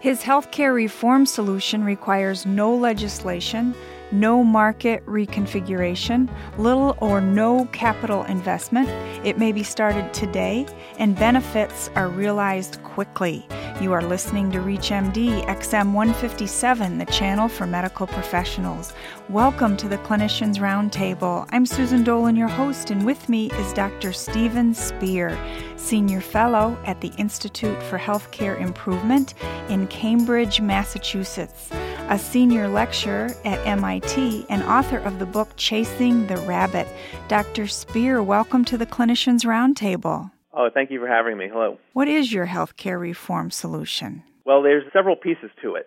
His healthcare reform solution requires no legislation, no market reconfiguration, little or no capital investment. It may be started today, and benefits are realized quickly. You are listening to ReachMD XM 157, the channel for medical professionals. Welcome to the Clinicians Roundtable. I'm Susan Dolan, your host, and with me is Dr. Steven Spear, Senior Fellow at the Institute for Healthcare Improvement in Cambridge, Massachusetts a senior lecturer at MIT and author of the book Chasing the Rabbit. Dr. Spear, welcome to the Clinicians Roundtable. Oh, thank you for having me. Hello. What is your healthcare reform solution? Well, there's several pieces to it.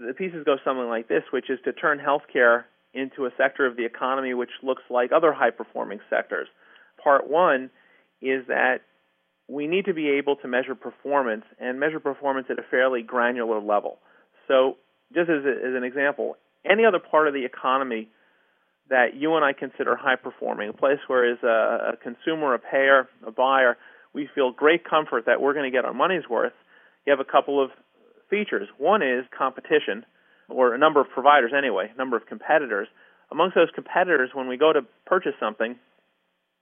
The pieces go something like this, which is to turn healthcare into a sector of the economy which looks like other high performing sectors. Part one is that we need to be able to measure performance and measure performance at a fairly granular level. So just as, a, as an example, any other part of the economy that you and I consider high performing, a place where as a, a consumer, a payer, a buyer, we feel great comfort that we're going to get our money's worth, you have a couple of features. One is competition, or a number of providers anyway, number of competitors. Amongst those competitors, when we go to purchase something,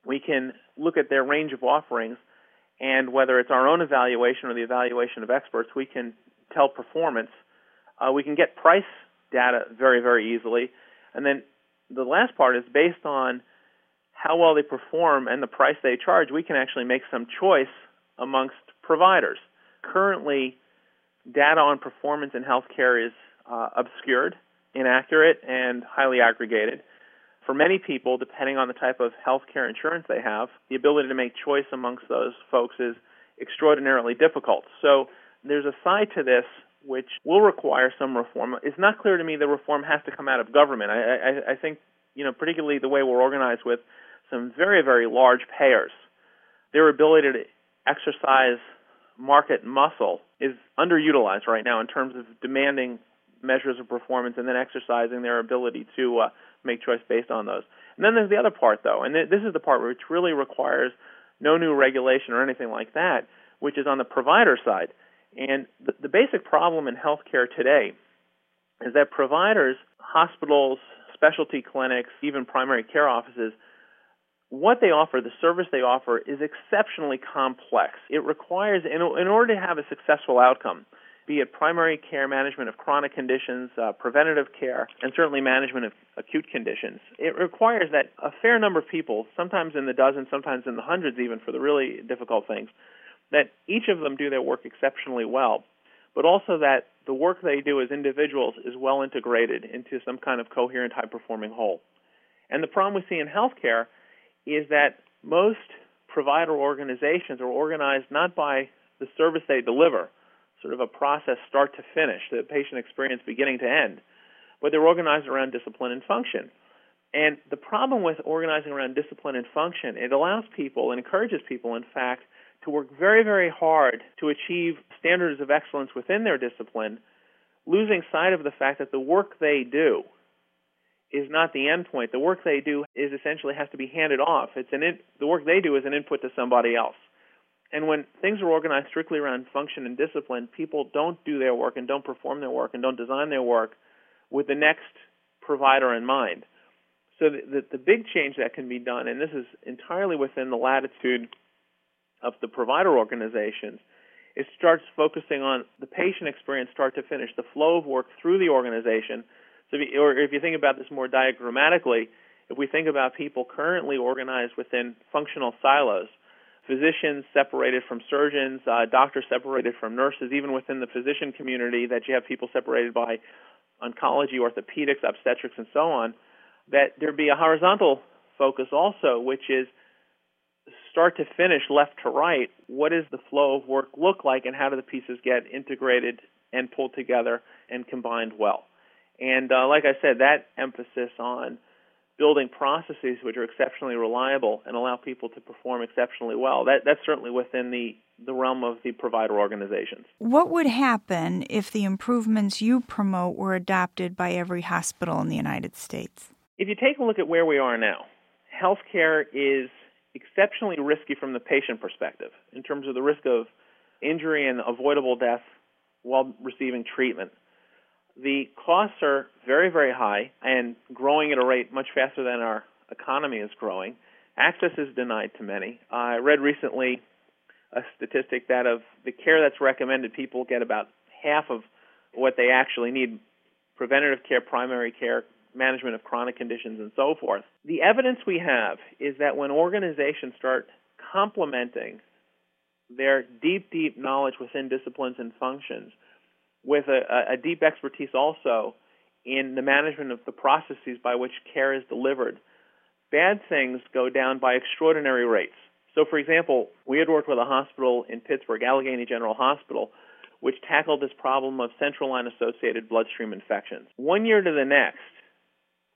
we can look at their range of offerings, and whether it's our own evaluation or the evaluation of experts, we can tell performance uh, we can get price data very, very easily. And then the last part is based on how well they perform and the price they charge, we can actually make some choice amongst providers. Currently, data on performance in healthcare is uh, obscured, inaccurate, and highly aggregated. For many people, depending on the type of healthcare insurance they have, the ability to make choice amongst those folks is extraordinarily difficult. So there's a side to this which will require some reform. It's not clear to me the reform has to come out of government. I, I, I think, you know, particularly the way we're organized with some very, very large payers, their ability to exercise market muscle is underutilized right now in terms of demanding measures of performance and then exercising their ability to uh, make choice based on those. And then there's the other part, though, and th- this is the part which really requires no new regulation or anything like that, which is on the provider side. And the, the basic problem in healthcare today is that providers, hospitals, specialty clinics, even primary care offices, what they offer, the service they offer, is exceptionally complex. It requires, in, in order to have a successful outcome, be it primary care management of chronic conditions, uh, preventative care, and certainly management of acute conditions, it requires that a fair number of people, sometimes in the dozens, sometimes in the hundreds even for the really difficult things, that each of them do their work exceptionally well, but also that the work they do as individuals is well integrated into some kind of coherent, high performing whole. And the problem we see in healthcare is that most provider organizations are organized not by the service they deliver, sort of a process start to finish, the patient experience beginning to end, but they're organized around discipline and function. And the problem with organizing around discipline and function, it allows people and encourages people, in fact, to work very, very hard to achieve standards of excellence within their discipline, losing sight of the fact that the work they do is not the end point. The work they do is essentially has to be handed off. It's an in, the work they do is an input to somebody else. And when things are organized strictly around function and discipline, people don't do their work and don't perform their work and don't design their work with the next provider in mind. So the, the, the big change that can be done, and this is entirely within the latitude of the provider organizations, it starts focusing on the patient experience start to finish, the flow of work through the organization. So, if you, or if you think about this more diagrammatically, if we think about people currently organized within functional silos, physicians separated from surgeons, uh, doctors separated from nurses, even within the physician community, that you have people separated by oncology, orthopedics, obstetrics, and so on, that there be a horizontal focus also, which is start to finish, left to right, what does the flow of work look like and how do the pieces get integrated and pulled together and combined well? And uh, like I said, that emphasis on building processes which are exceptionally reliable and allow people to perform exceptionally well, that, that's certainly within the, the realm of the provider organizations. What would happen if the improvements you promote were adopted by every hospital in the United States? If you take a look at where we are now, healthcare is exceptionally risky from the patient perspective in terms of the risk of injury and avoidable death, while receiving treatment. The costs are very, very high and growing at a rate much faster than our economy is growing. Access is denied to many. I read recently a statistic that of the care that's recommended, people get about half of what they actually need preventative care, primary care, management of chronic conditions, and so forth. The evidence we have is that when organizations start complementing their deep, deep knowledge within disciplines and functions with a, a deep expertise also in the management of the processes by which care is delivered, bad things go down by extraordinary rates. So, for example, we had worked with a hospital in Pittsburgh, Allegheny General Hospital, which tackled this problem of central line associated bloodstream infections. One year to the next,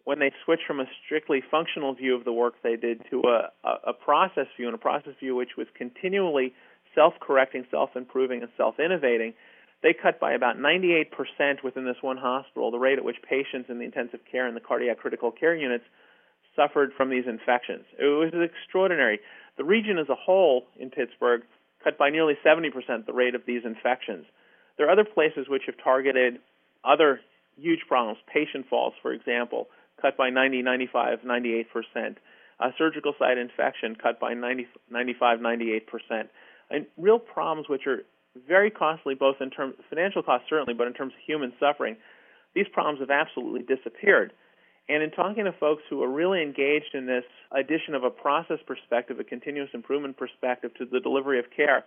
when they switched from a strictly functional view of the work they did to a, a, a process view, and a process view which was continually self correcting, self improving, and self innovating, they cut by about 98% within this one hospital the rate at which patients in the intensive care and the cardiac critical care units suffered from these infections. It was extraordinary. The region as a whole in Pittsburgh cut by nearly 70% the rate of these infections. There are other places which have targeted other huge problems, patient falls, for example, cut by 90, 95, 98 percent. A surgical site infection cut by 90, 95, 98 percent. And real problems which are very costly, both in terms of financial costs certainly, but in terms of human suffering. These problems have absolutely disappeared. And in talking to folks who are really engaged in this addition of a process perspective, a continuous improvement perspective to the delivery of care,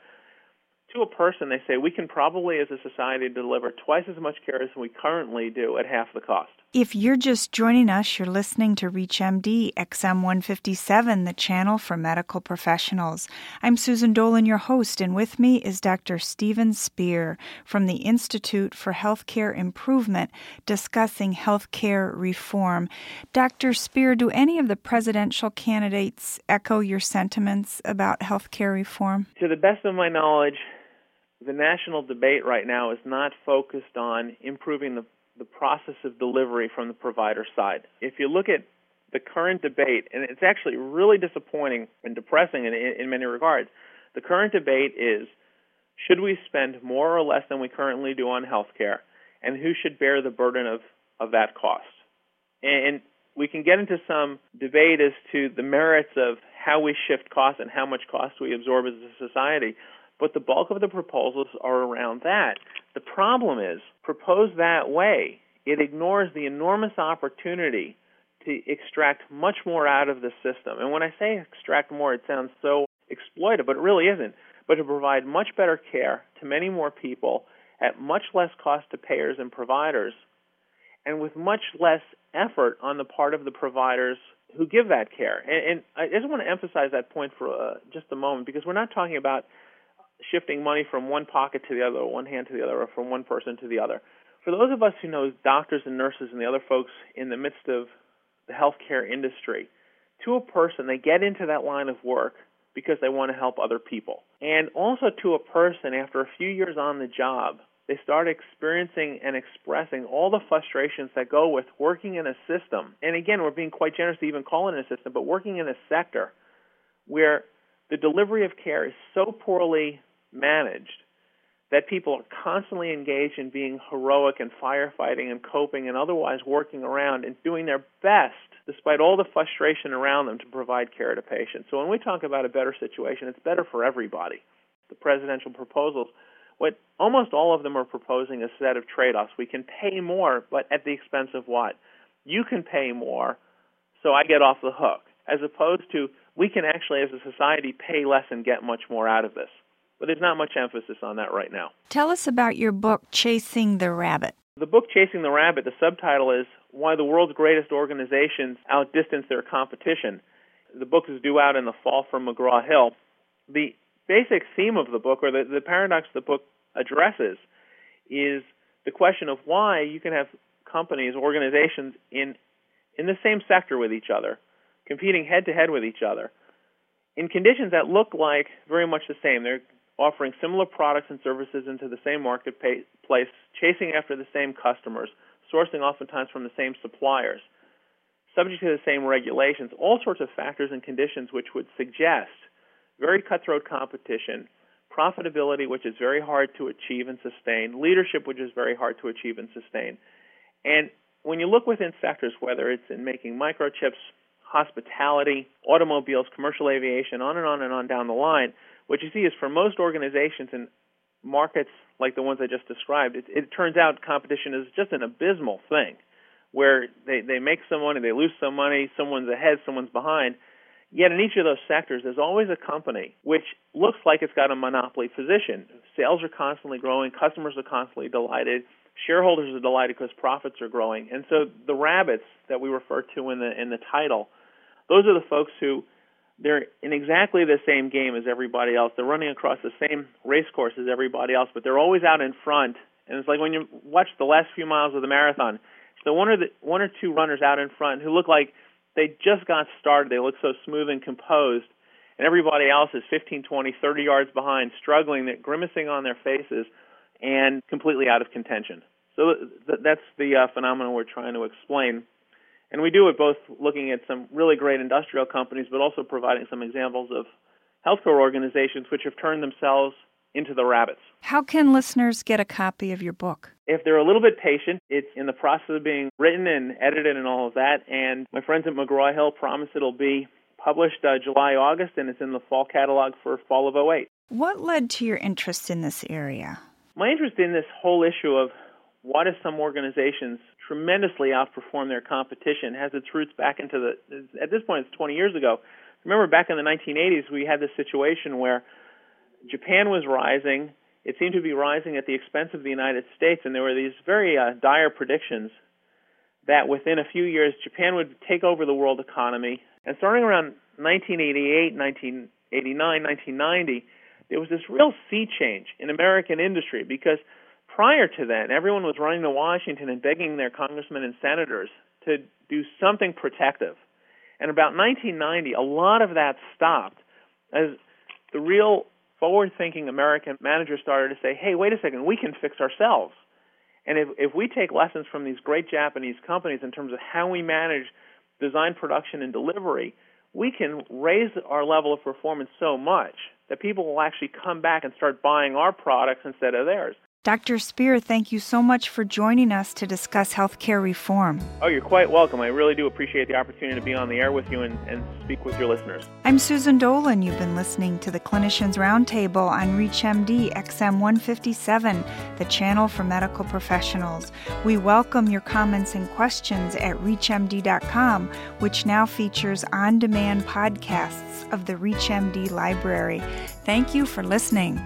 to a person, they say we can probably, as a society, deliver twice as much care as we currently do at half the cost. If you're just joining us, you're listening to ReachMD XM 157, the channel for medical professionals. I'm Susan Dolan, your host, and with me is Dr. Steven Spear from the Institute for Healthcare Improvement discussing healthcare reform. Dr. Spear, do any of the presidential candidates echo your sentiments about healthcare reform? To the best of my knowledge, the national debate right now is not focused on improving the the process of delivery from the provider side. If you look at the current debate, and it's actually really disappointing and depressing in, in many regards, the current debate is should we spend more or less than we currently do on healthcare, and who should bear the burden of, of that cost? And we can get into some debate as to the merits of how we shift costs and how much cost we absorb as a society but the bulk of the proposals are around that. The problem is, proposed that way, it ignores the enormous opportunity to extract much more out of the system. And when I say extract more, it sounds so exploitive, but it really isn't. But to provide much better care to many more people at much less cost to payers and providers, and with much less effort on the part of the providers who give that care. And, and I just want to emphasize that point for uh, just a moment because we're not talking about shifting money from one pocket to the other, or one hand to the other, or from one person to the other. For those of us who know doctors and nurses and the other folks in the midst of the healthcare industry, to a person, they get into that line of work because they want to help other people. And also to a person, after a few years on the job, they start experiencing and expressing all the frustrations that go with working in a system. And again, we're being quite generous to even call it a system, but working in a sector where the delivery of care is so poorly managed that people are constantly engaged in being heroic and firefighting and coping and otherwise working around and doing their best despite all the frustration around them to provide care to patients. So when we talk about a better situation, it's better for everybody. The presidential proposals, what almost all of them are proposing a set of trade-offs. We can pay more, but at the expense of what? You can pay more, so I get off the hook, as opposed to we can actually, as a society, pay less and get much more out of this. But there's not much emphasis on that right now. Tell us about your book, Chasing the Rabbit. The book, Chasing the Rabbit, the subtitle is Why the World's Greatest Organizations Outdistance Their Competition. The book is due out in the fall from McGraw Hill. The basic theme of the book, or the, the paradox the book addresses, is the question of why you can have companies, organizations in in the same sector with each other, competing head to head with each other in conditions that look like very much the same. They're offering similar products and services into the same marketplace, chasing after the same customers, sourcing oftentimes from the same suppliers, subject to the same regulations, all sorts of factors and conditions which would suggest very cutthroat competition, profitability, which is very hard to achieve and sustain, leadership, which is very hard to achieve and sustain. And when you look within sectors, whether it's in making microchips, hospitality, automobiles, commercial aviation, on and on and on down the line, what you see is for most organizations and markets like the ones I just described, it, it turns out competition is just an abysmal thing where they, they make some money, they lose some money, someone's ahead, someone's behind. Yet in each of those sectors, there's always a company which looks like it's got a monopoly position. Sales are constantly growing, customers are constantly delighted, shareholders are delighted because profits are growing. And so the rabbits that we refer to in the in the title, those are the folks who they're in exactly the same game as everybody else. They're running across the same race course as everybody else, but they're always out in front. And it's like when you watch the last few miles of the marathon, the one or the one or two runners out in front who look like they just got started. They look so smooth and composed, and everybody else is 15, 20, 30 yards behind, struggling, grimacing on their faces, and completely out of contention. So th- that's the uh, phenomenon we're trying to explain. And we do it both looking at some really great industrial companies, but also providing some examples of healthcare organizations which have turned themselves into the rabbits. How can listeners get a copy of your book? If they're a little bit patient, it's in the process of being written and edited and all of that. And my friends at McGraw Hill promise it'll be published uh, July, August, and it's in the fall catalog for fall of 08. What led to your interest in this area? My interest in this whole issue of what do some organizations tremendously outperform their competition has its roots back into the, at this point, it's 20 years ago. Remember back in the 1980s, we had this situation where Japan was rising. It seemed to be rising at the expense of the United States, and there were these very uh, dire predictions that within a few years Japan would take over the world economy. And starting around 1988, 1989, 1990, there was this real sea change in American industry because prior to then, everyone was running to Washington and begging their congressmen and senators to do something protective. And about 1990, a lot of that stopped as the real forward thinking American managers started to say, hey, wait a second, we can fix ourselves. And if, if we take lessons from these great Japanese companies in terms of how we manage design, production, and delivery, we can raise our level of performance so much that people will actually come back and start buying our products instead of theirs. Dr. Spear, thank you so much for joining us to discuss healthcare reform. Oh, you're quite welcome. I really do appreciate the opportunity to be on the air with you and, and speak with your listeners. I'm Susan Dolan. You've been listening to the Clinicians Roundtable on ReachMD XM 157, the channel for medical professionals. We welcome your comments and questions at ReachMD.com, which now features on demand podcasts of the ReachMD library. Thank you for listening.